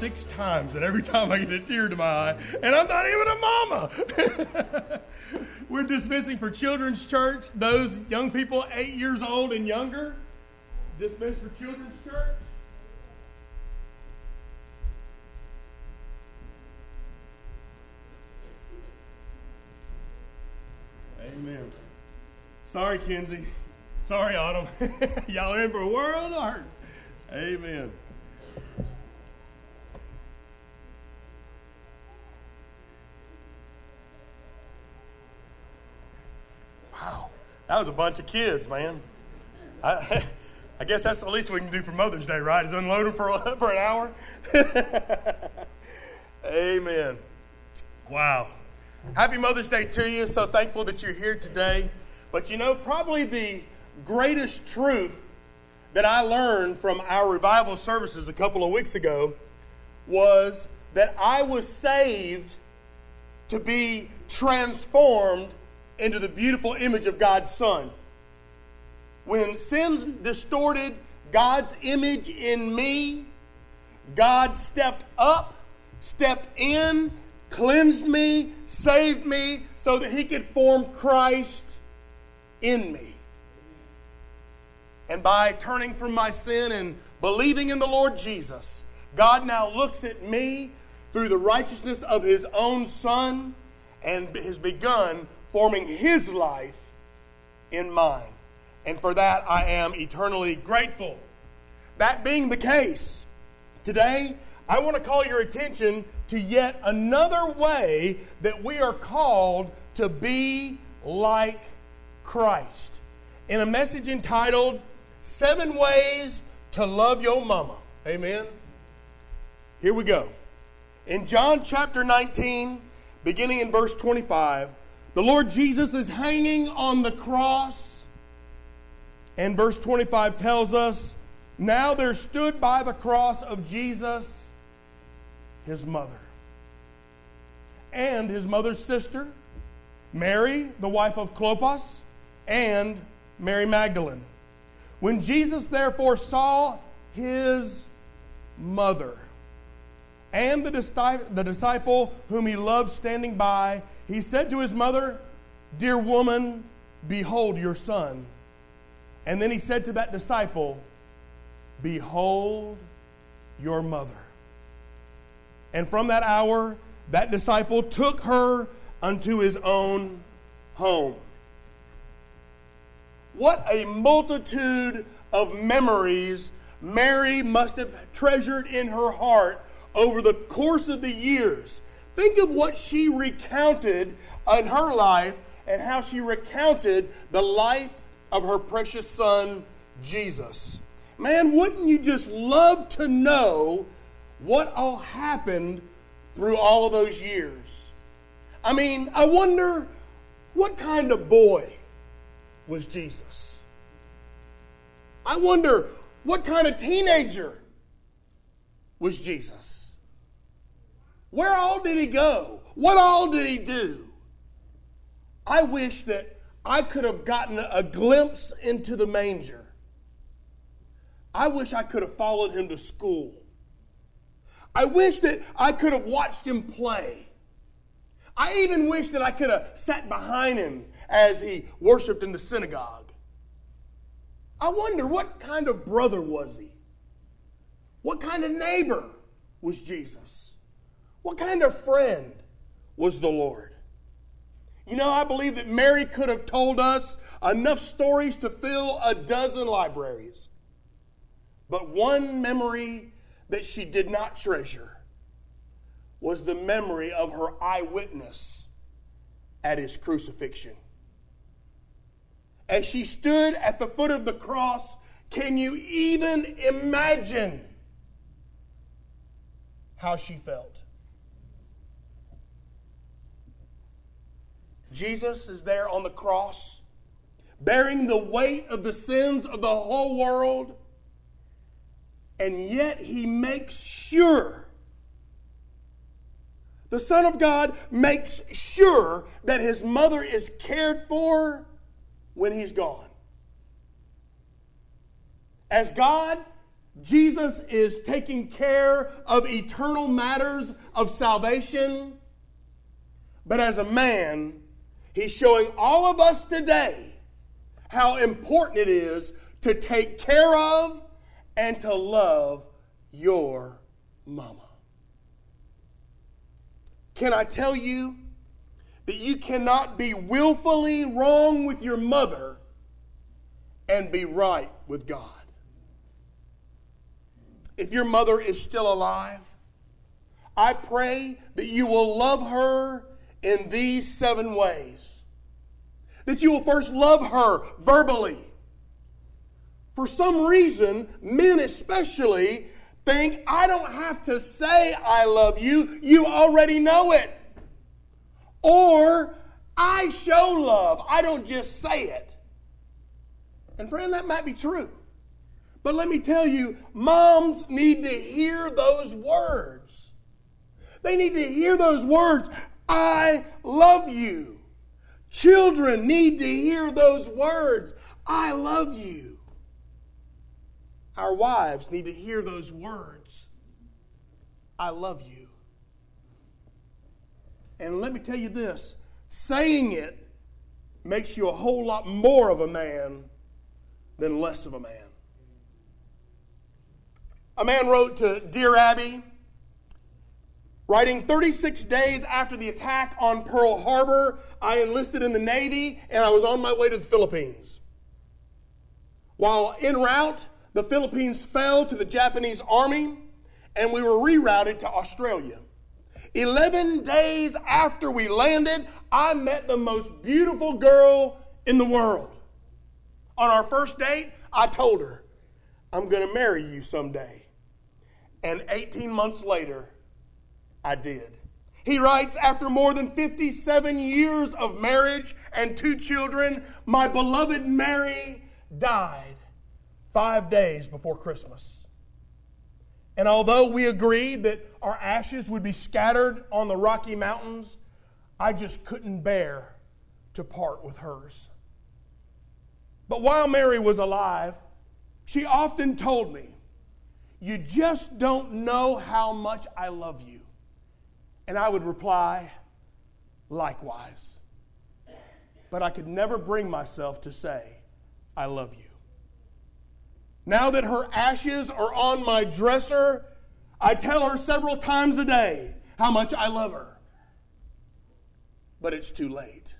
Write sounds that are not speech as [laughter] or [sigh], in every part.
six times, and every time I get a tear to my eye, and I'm not even a mama. [laughs] We're dismissing for Children's Church those young people eight years old and younger. Dismiss for Children's Church. Amen. Sorry, Kenzie. Sorry, Autumn. [laughs] Y'all are in for a world of hurt. Amen. That was a bunch of kids, man. I, [laughs] I guess that's the least we can do for Mother's Day, right? Is unload them for, [laughs] for an hour? [laughs] Amen. Wow. Happy Mother's Day to you. So thankful that you're here today. But you know, probably the greatest truth that I learned from our revival services a couple of weeks ago was that I was saved to be transformed into the beautiful image of God's Son. When sin distorted God's image in me, God stepped up, stepped in, cleansed me, saved me, so that He could form Christ in me. And by turning from my sin and believing in the Lord Jesus, God now looks at me through the righteousness of His own Son and has begun forming His life in mine. And for that, I am eternally grateful. That being the case, today I want to call your attention to yet another way that we are called to be like Christ. In a message entitled, Seven Ways to Love Your Mama. Amen. Here we go. In John chapter 19, beginning in verse 25, the Lord Jesus is hanging on the cross. And verse 25 tells us now there stood by the cross of Jesus his mother and his mother's sister, Mary, the wife of Clopas, and Mary Magdalene. When Jesus therefore saw his mother and the disciple whom he loved standing by, he said to his mother, Dear woman, behold your son. And then he said to that disciple, Behold your mother. And from that hour, that disciple took her unto his own home. What a multitude of memories Mary must have treasured in her heart over the course of the years. Think of what she recounted in her life and how she recounted the life of her precious son, Jesus. Man, wouldn't you just love to know what all happened through all of those years? I mean, I wonder what kind of boy was Jesus? I wonder what kind of teenager was Jesus? Where all did he go? What all did he do? I wish that I could have gotten a glimpse into the manger. I wish I could have followed him to school. I wish that I could have watched him play. I even wish that I could have sat behind him as he worshiped in the synagogue. I wonder what kind of brother was he? What kind of neighbor was Jesus? What kind of friend was the Lord? You know, I believe that Mary could have told us enough stories to fill a dozen libraries. But one memory that she did not treasure was the memory of her eyewitness at his crucifixion. As she stood at the foot of the cross, can you even imagine how she felt? Jesus is there on the cross, bearing the weight of the sins of the whole world, and yet he makes sure the Son of God makes sure that his mother is cared for when he's gone. As God, Jesus is taking care of eternal matters of salvation. But as a man, he's showing all of us today how important it is to take care of and to love your mama. Can I tell you that you cannot be willfully wrong with your mother and be right with God? If your mother is still alive, I pray that you will love her in these seven ways. That you will first love her verbally. For some reason, men especially think I don't have to say I love you, you already know it. Or I show love, I don't just say it. And friend, that might be true. But let me tell you, moms need to hear those words. They need to hear those words. I love you. Children need to hear those words. I love you. Our wives need to hear those words. I love you. And let me tell you this saying it makes you a whole lot more of a man than less of a man. A man wrote to Dear Abby Writing 36 days after the attack on Pearl Harbor, I enlisted in the Navy and I was on my way to the Philippines. While en route, the Philippines fell to the Japanese army and we were rerouted to Australia. 11 days after we landed, I met the most beautiful girl in the world. On our first date, I told her, I'm going to marry you someday. And 18 months later, I did. He writes, after more than 57 years of marriage and two children, my beloved Mary died five days before Christmas. And although we agreed that our ashes would be scattered on the Rocky Mountains, I just couldn't bear to part with hers. But while Mary was alive, she often told me, You just don't know how much I love you. And I would reply, likewise. But I could never bring myself to say, I love you. Now that her ashes are on my dresser, I tell her several times a day how much I love her. But it's too late.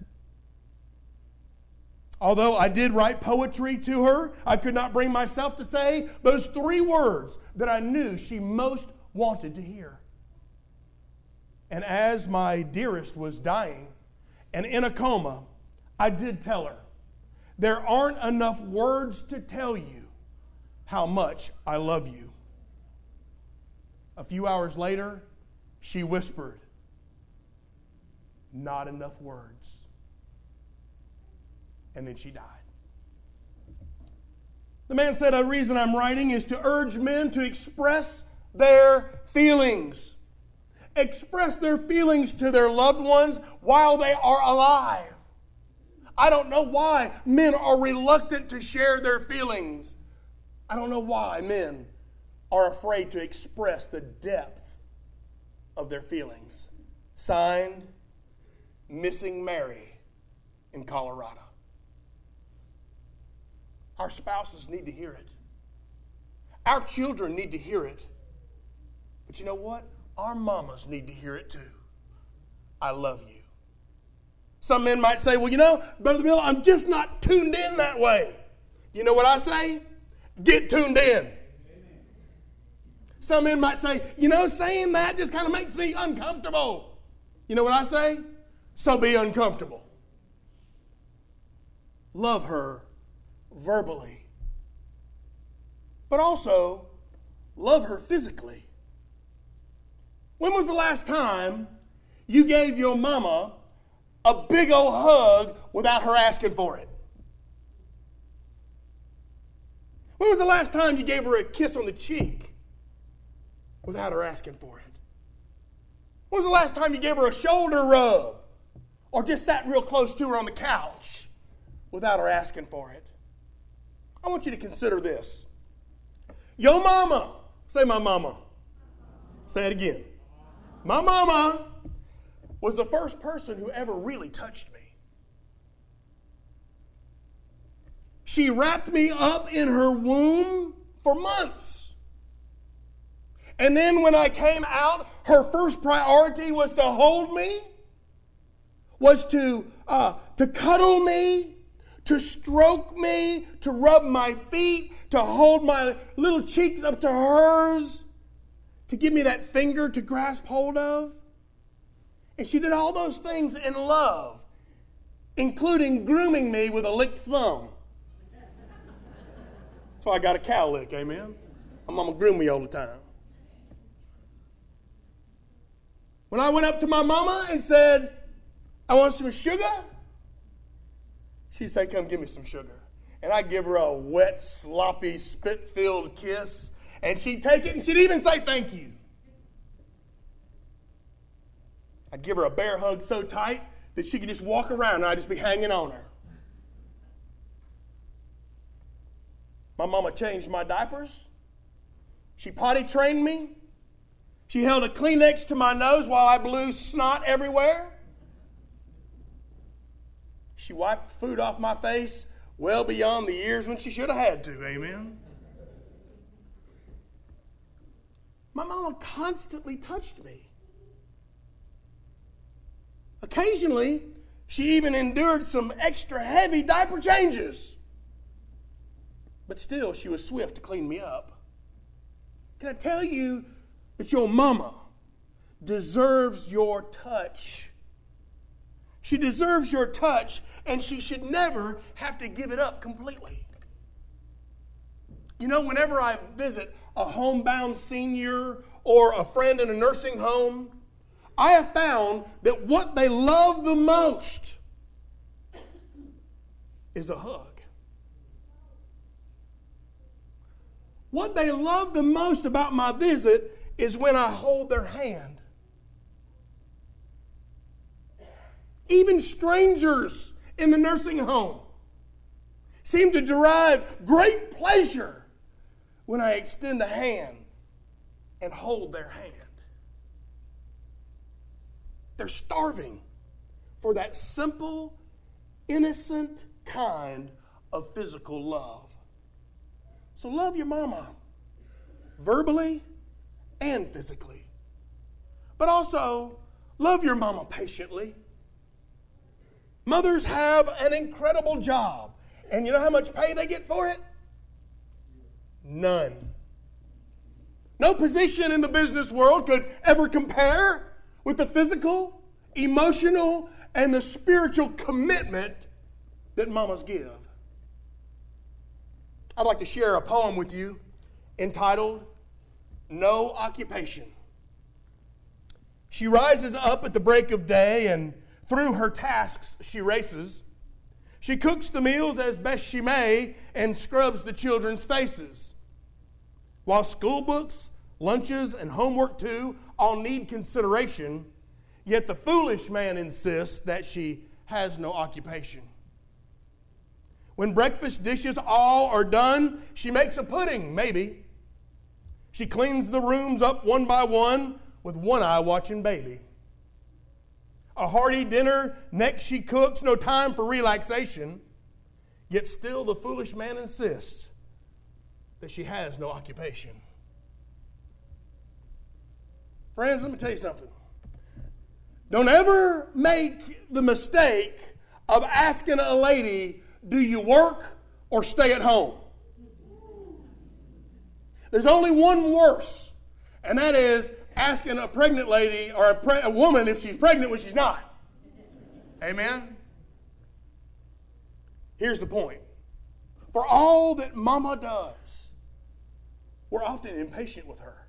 Although I did write poetry to her, I could not bring myself to say those three words that I knew she most wanted to hear. And as my dearest was dying and in a coma, I did tell her, there aren't enough words to tell you how much I love you. A few hours later, she whispered, Not enough words. And then she died. The man said, A reason I'm writing is to urge men to express their feelings express their feelings to their loved ones while they are alive. I don't know why men are reluctant to share their feelings. I don't know why men are afraid to express the depth of their feelings. Signed, Missing Mary in Colorado. Our spouses need to hear it. Our children need to hear it. But you know what? Our mamas need to hear it too. I love you. Some men might say, well, you know, Brother Bill, I'm just not tuned in that way. You know what I say? Get tuned in. Some men might say, you know, saying that just kind of makes me uncomfortable. You know what I say? So be uncomfortable. Love her verbally, but also love her physically. When was the last time you gave your mama a big old hug without her asking for it? When was the last time you gave her a kiss on the cheek without her asking for it? When was the last time you gave her a shoulder rub or just sat real close to her on the couch without her asking for it? I want you to consider this. Your mama, say my mama. Say it again. My mama was the first person who ever really touched me. She wrapped me up in her womb for months. And then when I came out, her first priority was to hold me, was to, uh, to cuddle me, to stroke me, to rub my feet, to hold my little cheeks up to hers, to give me that finger to grasp hold of. And she did all those things in love, including grooming me with a licked thumb. So I got a cow lick, amen? My mama groomed me all the time. When I went up to my mama and said, I want some sugar, she'd say, Come give me some sugar. And I'd give her a wet, sloppy, spit filled kiss. And she'd take it and she'd even say thank you. I'd give her a bear hug so tight that she could just walk around and I'd just be hanging on her. My mama changed my diapers. She potty trained me. She held a Kleenex to my nose while I blew snot everywhere. She wiped food off my face well beyond the years when she should have had to. Amen. My mama constantly touched me. Occasionally, she even endured some extra heavy diaper changes. But still, she was swift to clean me up. Can I tell you that your mama deserves your touch? She deserves your touch, and she should never have to give it up completely. You know, whenever I visit a homebound senior or a friend in a nursing home, I have found that what they love the most is a hug. What they love the most about my visit is when I hold their hand. Even strangers in the nursing home seem to derive great pleasure when I extend a hand and hold their hand. They're starving for that simple, innocent kind of physical love. So love your mama, verbally and physically. But also, love your mama patiently. Mothers have an incredible job. And you know how much pay they get for it? None. No position in the business world could ever compare with the physical, emotional, and the spiritual commitment that mamas give. I'd like to share a poem with you entitled No Occupation. She rises up at the break of day and through her tasks she races. She cooks the meals as best she may and scrubs the children's faces. While school books, lunches, and homework too all need consideration, yet the foolish man insists that she has no occupation. When breakfast dishes all are done, she makes a pudding, maybe. She cleans the rooms up one by one with one eye watching baby. A hearty dinner, next she cooks, no time for relaxation. Yet still the foolish man insists that she has no occupation. Friends, let me tell you something. Don't ever make the mistake of asking a lady do you work or stay at home? There's only one worse, and that is asking a pregnant lady or a, pre- a woman if she's pregnant when she's not. Amen? Here's the point for all that mama does, we're often impatient with her.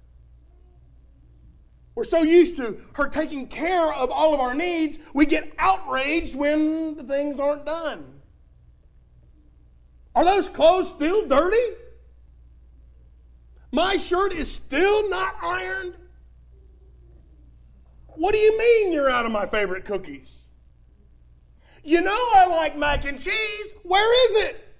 We're so used to her taking care of all of our needs, we get outraged when the things aren't done. Are those clothes still dirty? My shirt is still not ironed? What do you mean you're out of my favorite cookies? You know I like mac and cheese. Where is it?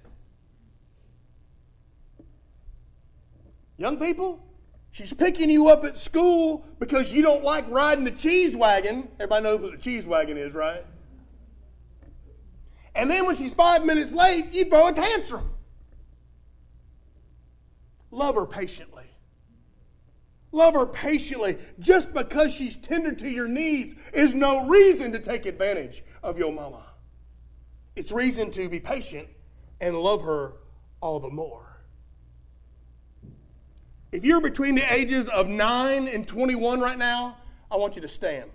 Young people, she's picking you up at school because you don't like riding the cheese wagon. Everybody knows what the cheese wagon is, right? And then when she's five minutes late, you throw a tantrum. Love her patiently. Love her patiently. Just because she's tender to your needs is no reason to take advantage of your mama. It's reason to be patient and love her all the more. If you're between the ages of 9 and 21 right now, I want you to stand.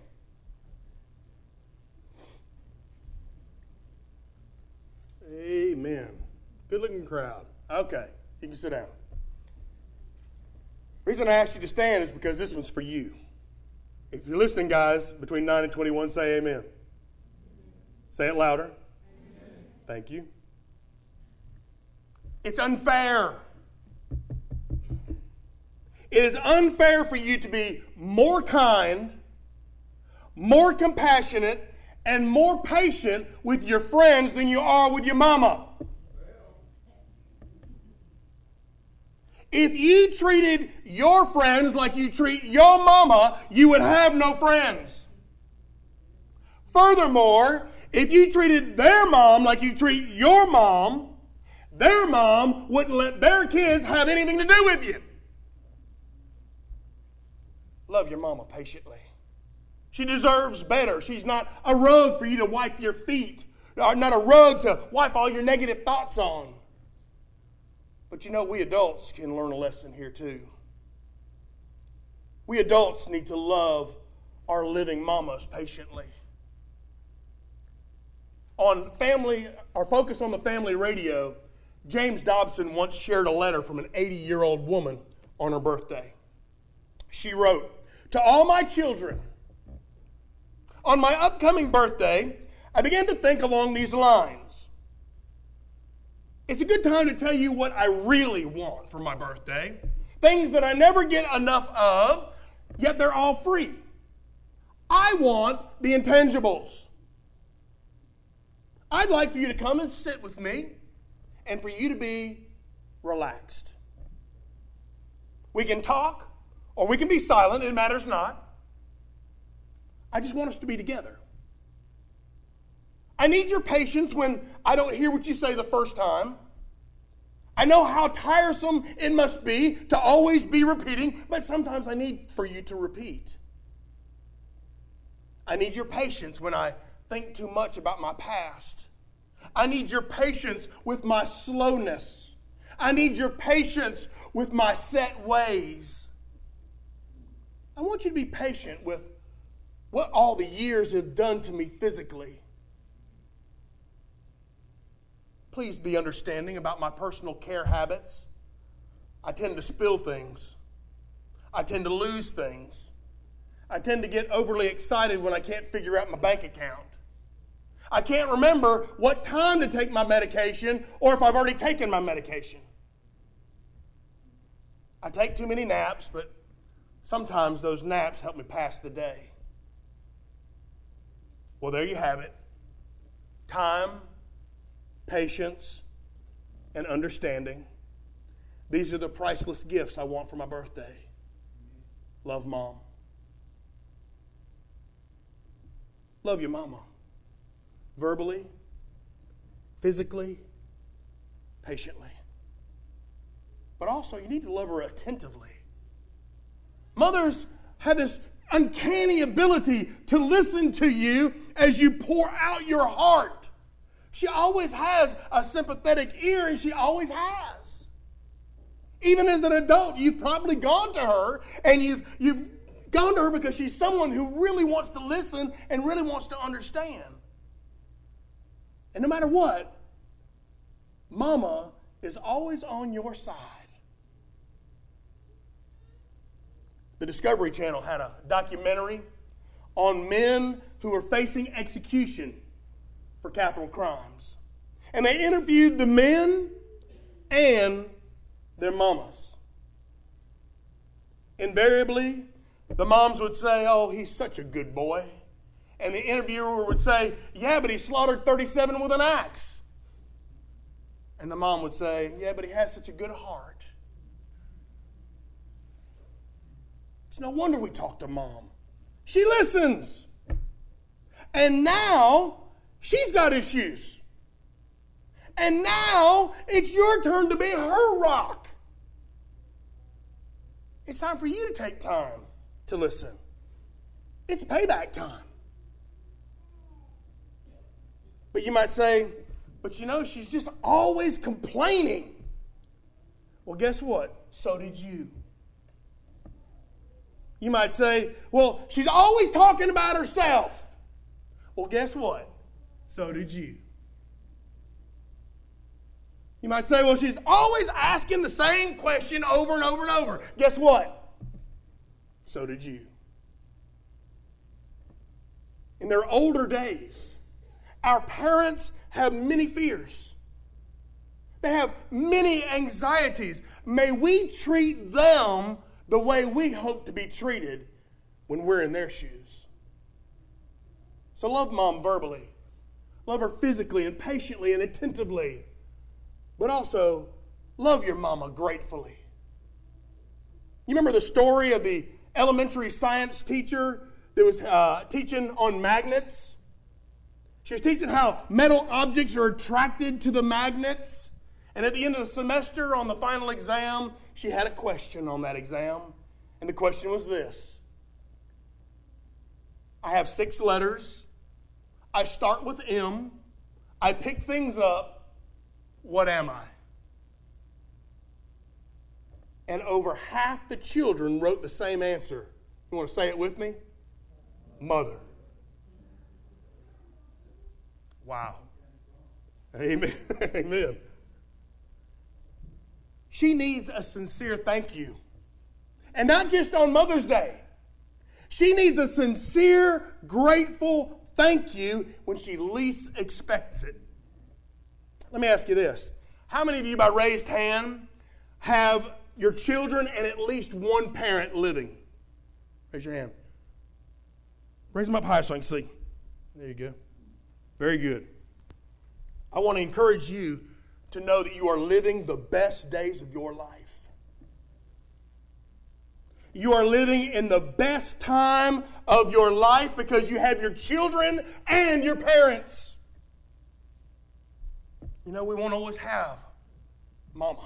Amen. Good looking crowd. Okay, you can sit down. The reason I asked you to stand is because this one's for you. If you're listening, guys, between 9 and 21, say amen. Say it louder. Amen. Thank you. It's unfair. It is unfair for you to be more kind, more compassionate, and more patient with your friends than you are with your mama. If you treated your friends like you treat your mama, you would have no friends. Furthermore, if you treated their mom like you treat your mom, their mom wouldn't let their kids have anything to do with you. Love your mama patiently. She deserves better. She's not a rug for you to wipe your feet, not a rug to wipe all your negative thoughts on. But you know, we adults can learn a lesson here too. We adults need to love our living mamas patiently. On family, our focus on the family radio, James Dobson once shared a letter from an 80 year old woman on her birthday. She wrote, To all my children, on my upcoming birthday, I began to think along these lines. It's a good time to tell you what I really want for my birthday. Things that I never get enough of, yet they're all free. I want the intangibles. I'd like for you to come and sit with me and for you to be relaxed. We can talk or we can be silent, it matters not. I just want us to be together. I need your patience when I don't hear what you say the first time. I know how tiresome it must be to always be repeating, but sometimes I need for you to repeat. I need your patience when I think too much about my past. I need your patience with my slowness. I need your patience with my set ways. I want you to be patient with what all the years have done to me physically. Please be understanding about my personal care habits. I tend to spill things, I tend to lose things. I tend to get overly excited when I can't figure out my bank account. I can't remember what time to take my medication or if I've already taken my medication. I take too many naps, but sometimes those naps help me pass the day. Well, there you have it time, patience, and understanding. These are the priceless gifts I want for my birthday. Love mom. Love your mama. Verbally, physically, patiently. But also, you need to love her attentively. Mothers have this uncanny ability to listen to you as you pour out your heart. She always has a sympathetic ear, and she always has. Even as an adult, you've probably gone to her and you've, you've gone to her because she's someone who really wants to listen and really wants to understand. And no matter what, Mama is always on your side. The Discovery Channel had a documentary on men who were facing execution for capital crimes. And they interviewed the men and their mamas. Invariably, the moms would say, Oh, he's such a good boy. And the interviewer would say, Yeah, but he slaughtered 37 with an axe. And the mom would say, Yeah, but he has such a good heart. It's no wonder we talk to mom. She listens. And now she's got issues. And now it's your turn to be her rock. It's time for you to take time to listen. It's payback time. But you might say, but you know, she's just always complaining. Well, guess what? So did you. You might say, well, she's always talking about herself. Well, guess what? So did you. You might say, well, she's always asking the same question over and over and over. Guess what? So did you. In their older days, our parents have many fears. They have many anxieties. May we treat them the way we hope to be treated when we're in their shoes. So love mom verbally, love her physically and patiently and attentively, but also love your mama gratefully. You remember the story of the elementary science teacher that was uh, teaching on magnets? She was teaching how metal objects are attracted to the magnets. And at the end of the semester, on the final exam, she had a question on that exam, and the question was this I have six letters. I start with M. I pick things up. What am I? And over half the children wrote the same answer. You want to say it with me? Mother. Wow. Amen. [laughs] Amen. She needs a sincere thank you. And not just on Mother's Day. She needs a sincere, grateful thank you when she least expects it. Let me ask you this How many of you, by raised hand, have your children and at least one parent living? Raise your hand. Raise them up high so I can see. There you go. Very good. I want to encourage you to know that you are living the best days of your life. You are living in the best time of your life because you have your children and your parents. You know, we won't always have mama.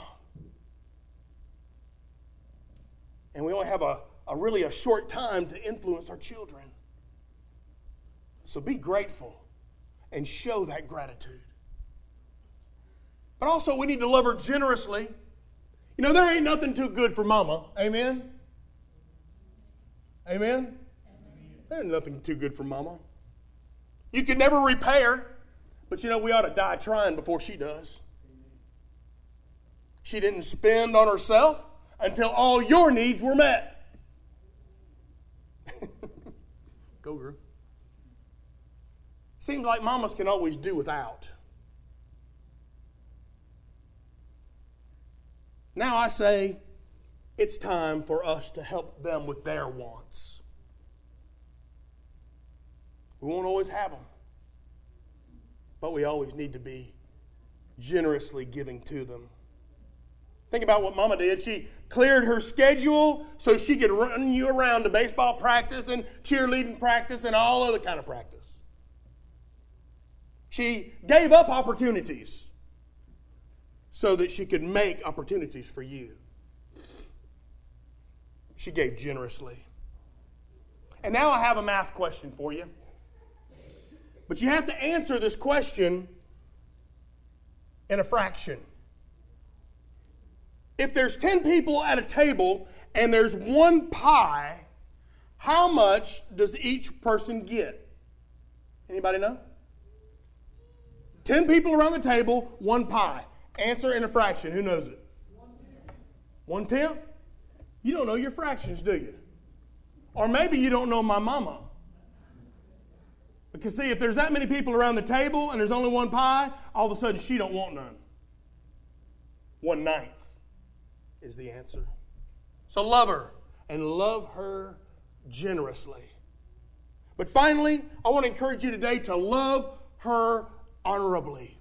And we only have a, a really a short time to influence our children. So be grateful and show that gratitude. But also, we need to love her generously. You know, there ain't nothing too good for mama. Amen? Amen? There's nothing too good for mama. You can never repay her, but you know, we ought to die trying before she does. She didn't spend on herself until all your needs were met. [laughs] Go, girl. Seems like mamas can always do without. Now I say it's time for us to help them with their wants. We won't always have them, but we always need to be generously giving to them. Think about what Mama did. She cleared her schedule so she could run you around to baseball practice and cheerleading practice and all other kind of practice. She gave up opportunities so that she could make opportunities for you. She gave generously. And now I have a math question for you. But you have to answer this question in a fraction. If there's 10 people at a table and there's one pie, how much does each person get? Anybody know? 10 people around the table, one pie. Answer in a fraction. Who knows it? One tenth? You don't know your fractions, do you? Or maybe you don't know my mama. Because see, if there's that many people around the table and there's only one pie, all of a sudden she don't want none. One ninth is the answer. So love her and love her generously. But finally, I want to encourage you today to love her honorably.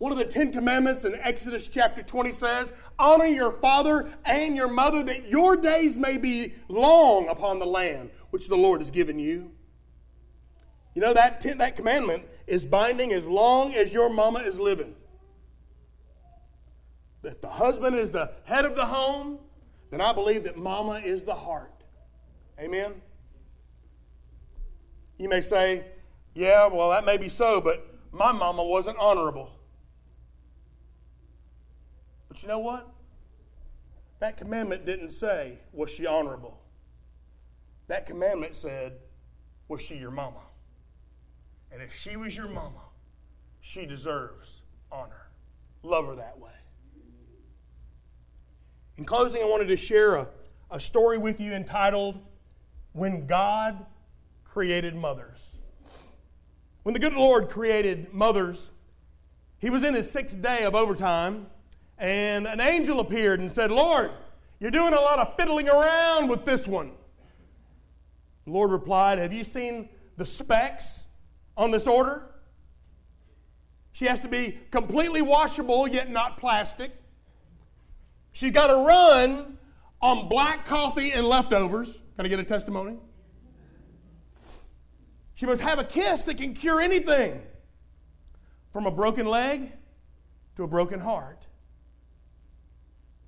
One of the Ten Commandments in Exodus chapter 20 says, Honor your father and your mother that your days may be long upon the land which the Lord has given you. You know, that, ten, that commandment is binding as long as your mama is living. If the husband is the head of the home, then I believe that mama is the heart. Amen? You may say, yeah, well, that may be so, but my mama wasn't honorable. But you know what? That commandment didn't say, was she honorable? That commandment said, was she your mama? And if she was your mama, she deserves honor. Love her that way. In closing, I wanted to share a, a story with you entitled When God Created Mothers. When the good Lord created mothers, he was in his sixth day of overtime and an angel appeared and said, Lord, you're doing a lot of fiddling around with this one. The Lord replied, Have you seen the specs on this order? She has to be completely washable, yet not plastic. She's got to run on black coffee and leftovers. Can I get a testimony? She must have a kiss that can cure anything from a broken leg to a broken heart.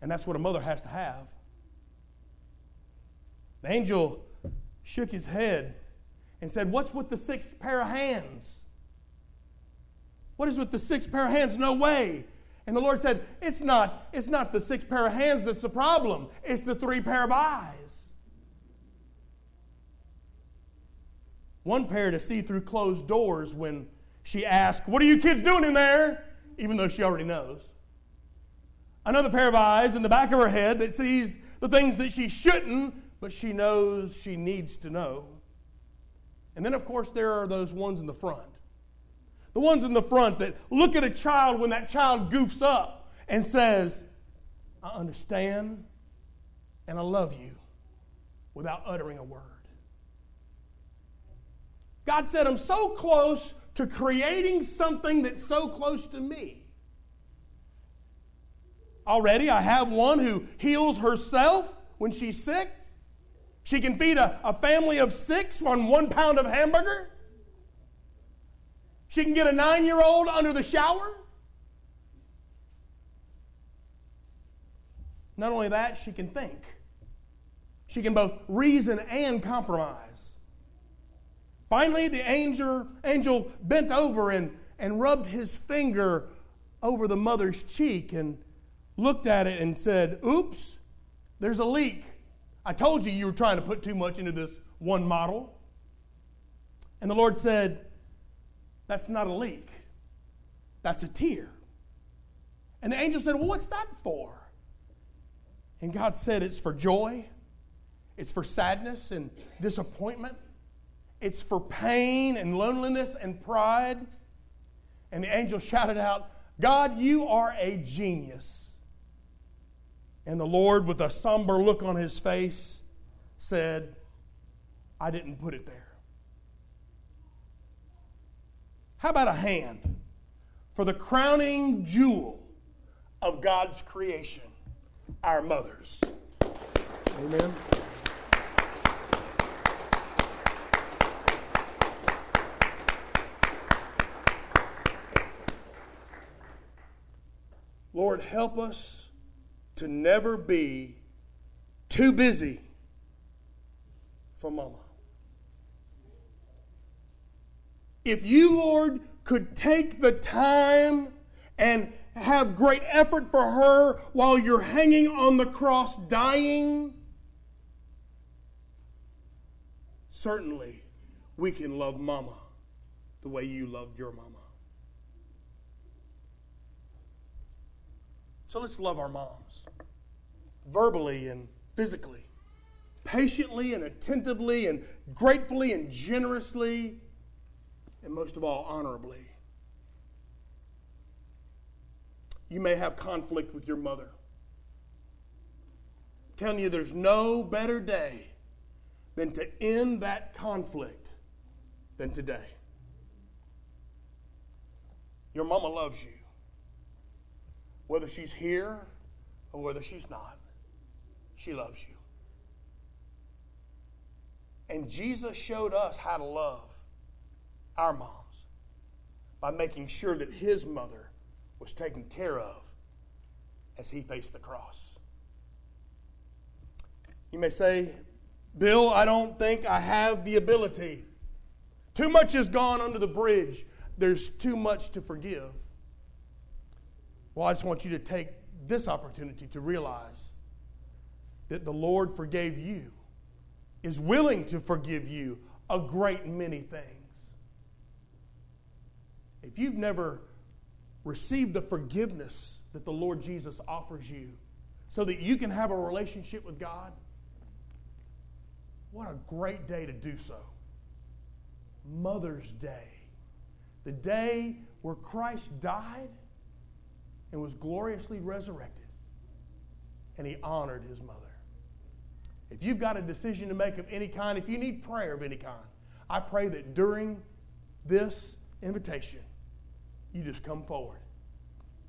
And that's what a mother has to have. The angel shook his head and said, What's with the six pair of hands? What is with the six pair of hands? No way. And the Lord said, It's not, it's not the six pair of hands that's the problem, it's the three pair of eyes. One pair to see through closed doors when she asked, What are you kids doing in there? Even though she already knows another pair of eyes in the back of her head that sees the things that she shouldn't, but she knows she needs to know. And then, of course, there are those ones in the front. The ones in the front that look at a child when that child goofs up and says, I understand and I love you without uttering a word. God said, I'm so close to creating something that's so close to me already. I have one who heals herself when she's sick. She can feed a, a family of six on one pound of hamburger. She can get a nine year old under the shower. Not only that, she can think. She can both reason and compromise. Finally, the angel, angel bent over and, and rubbed his finger over the mother's cheek and looked at it and said, Oops, there's a leak. I told you you were trying to put too much into this one model. And the Lord said, That's not a leak, that's a tear. And the angel said, Well, what's that for? And God said, It's for joy, it's for sadness and disappointment, it's for pain and loneliness and pride. And the angel [laughs] shouted out, God, you are a genius. And the Lord, with a somber look on his face, said, I didn't put it there. How about a hand for the crowning jewel of God's creation, our mothers? Amen. Lord, help us to never be too busy for mama. If you, Lord, could take the time and have great effort for her while you're hanging on the cross dying, certainly we can love mama the way you loved your mama. So let's love our moms verbally and physically, patiently and attentively and gratefully and generously, and most of all, honorably. You may have conflict with your mother. I'm telling you, there's no better day than to end that conflict than today. Your mama loves you. Whether she's here or whether she's not, she loves you. And Jesus showed us how to love our moms by making sure that his mother was taken care of as he faced the cross. You may say, Bill, I don't think I have the ability. Too much has gone under the bridge. There's too much to forgive. Well, I just want you to take this opportunity to realize that the Lord forgave you, is willing to forgive you a great many things. If you've never received the forgiveness that the Lord Jesus offers you so that you can have a relationship with God, what a great day to do so. Mother's Day, the day where Christ died and was gloriously resurrected, and he honored his mother. If you've got a decision to make of any kind, if you need prayer of any kind, I pray that during this invitation, you just come forward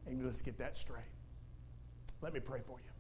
and let's get that straight. Let me pray for you.